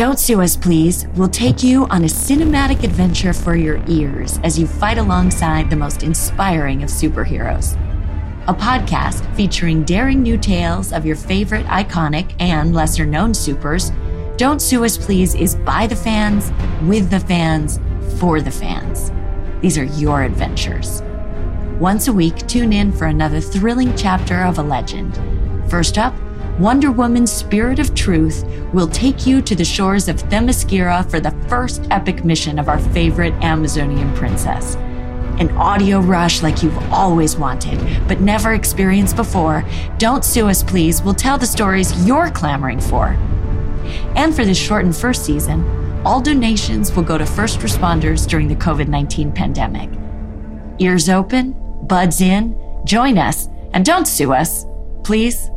Don't Sue Us Please will take you on a cinematic adventure for your ears as you fight alongside the most inspiring of superheroes. A podcast featuring daring new tales of your favorite iconic and lesser known supers. Don't Sue Us Please is by the fans, with the fans, for the fans. These are your adventures. Once a week, tune in for another thrilling chapter of a legend. First up, Wonder Woman's Spirit of Truth will take you to the shores of Themyscira for the first epic mission of our favorite Amazonian princess. An audio rush like you've always wanted, but never experienced before. Don't Sue Us Please We'll tell the stories you're clamoring for. And for this shortened first season, all donations will go to first responders during the COVID 19 pandemic. Ears open, buds in, join us, and don't sue us, please.